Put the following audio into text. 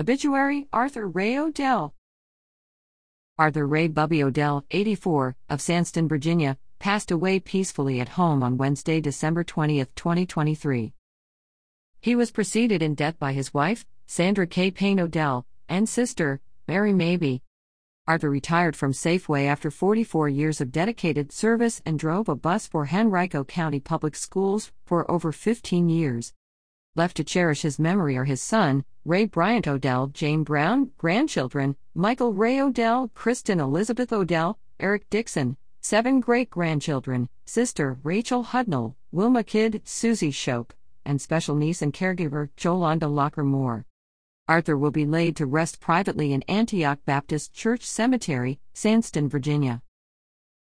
Obituary Arthur Ray O'Dell. Arthur Ray Bubby O'Dell, 84, of Sandston, Virginia, passed away peacefully at home on Wednesday, December 20, 2023. He was preceded in death by his wife, Sandra Kay Payne O'Dell, and sister, Mary Mabie. Arthur retired from Safeway after 44 years of dedicated service and drove a bus for Henrico County Public Schools for over 15 years. Left to cherish his memory are his son, Ray Bryant O'Dell, Jane Brown, grandchildren, Michael Ray O'Dell, Kristin Elizabeth O'Dell, Erick Dixon, seven great grandchildren, sister Rachel Hudnall, Wilma Kidd, Susie Shope, and special niece and caregiver Jolonda Locker Moore. Arthur will be laid to rest privately in Antioch Baptist Church Cemetery, Sandston, Virginia.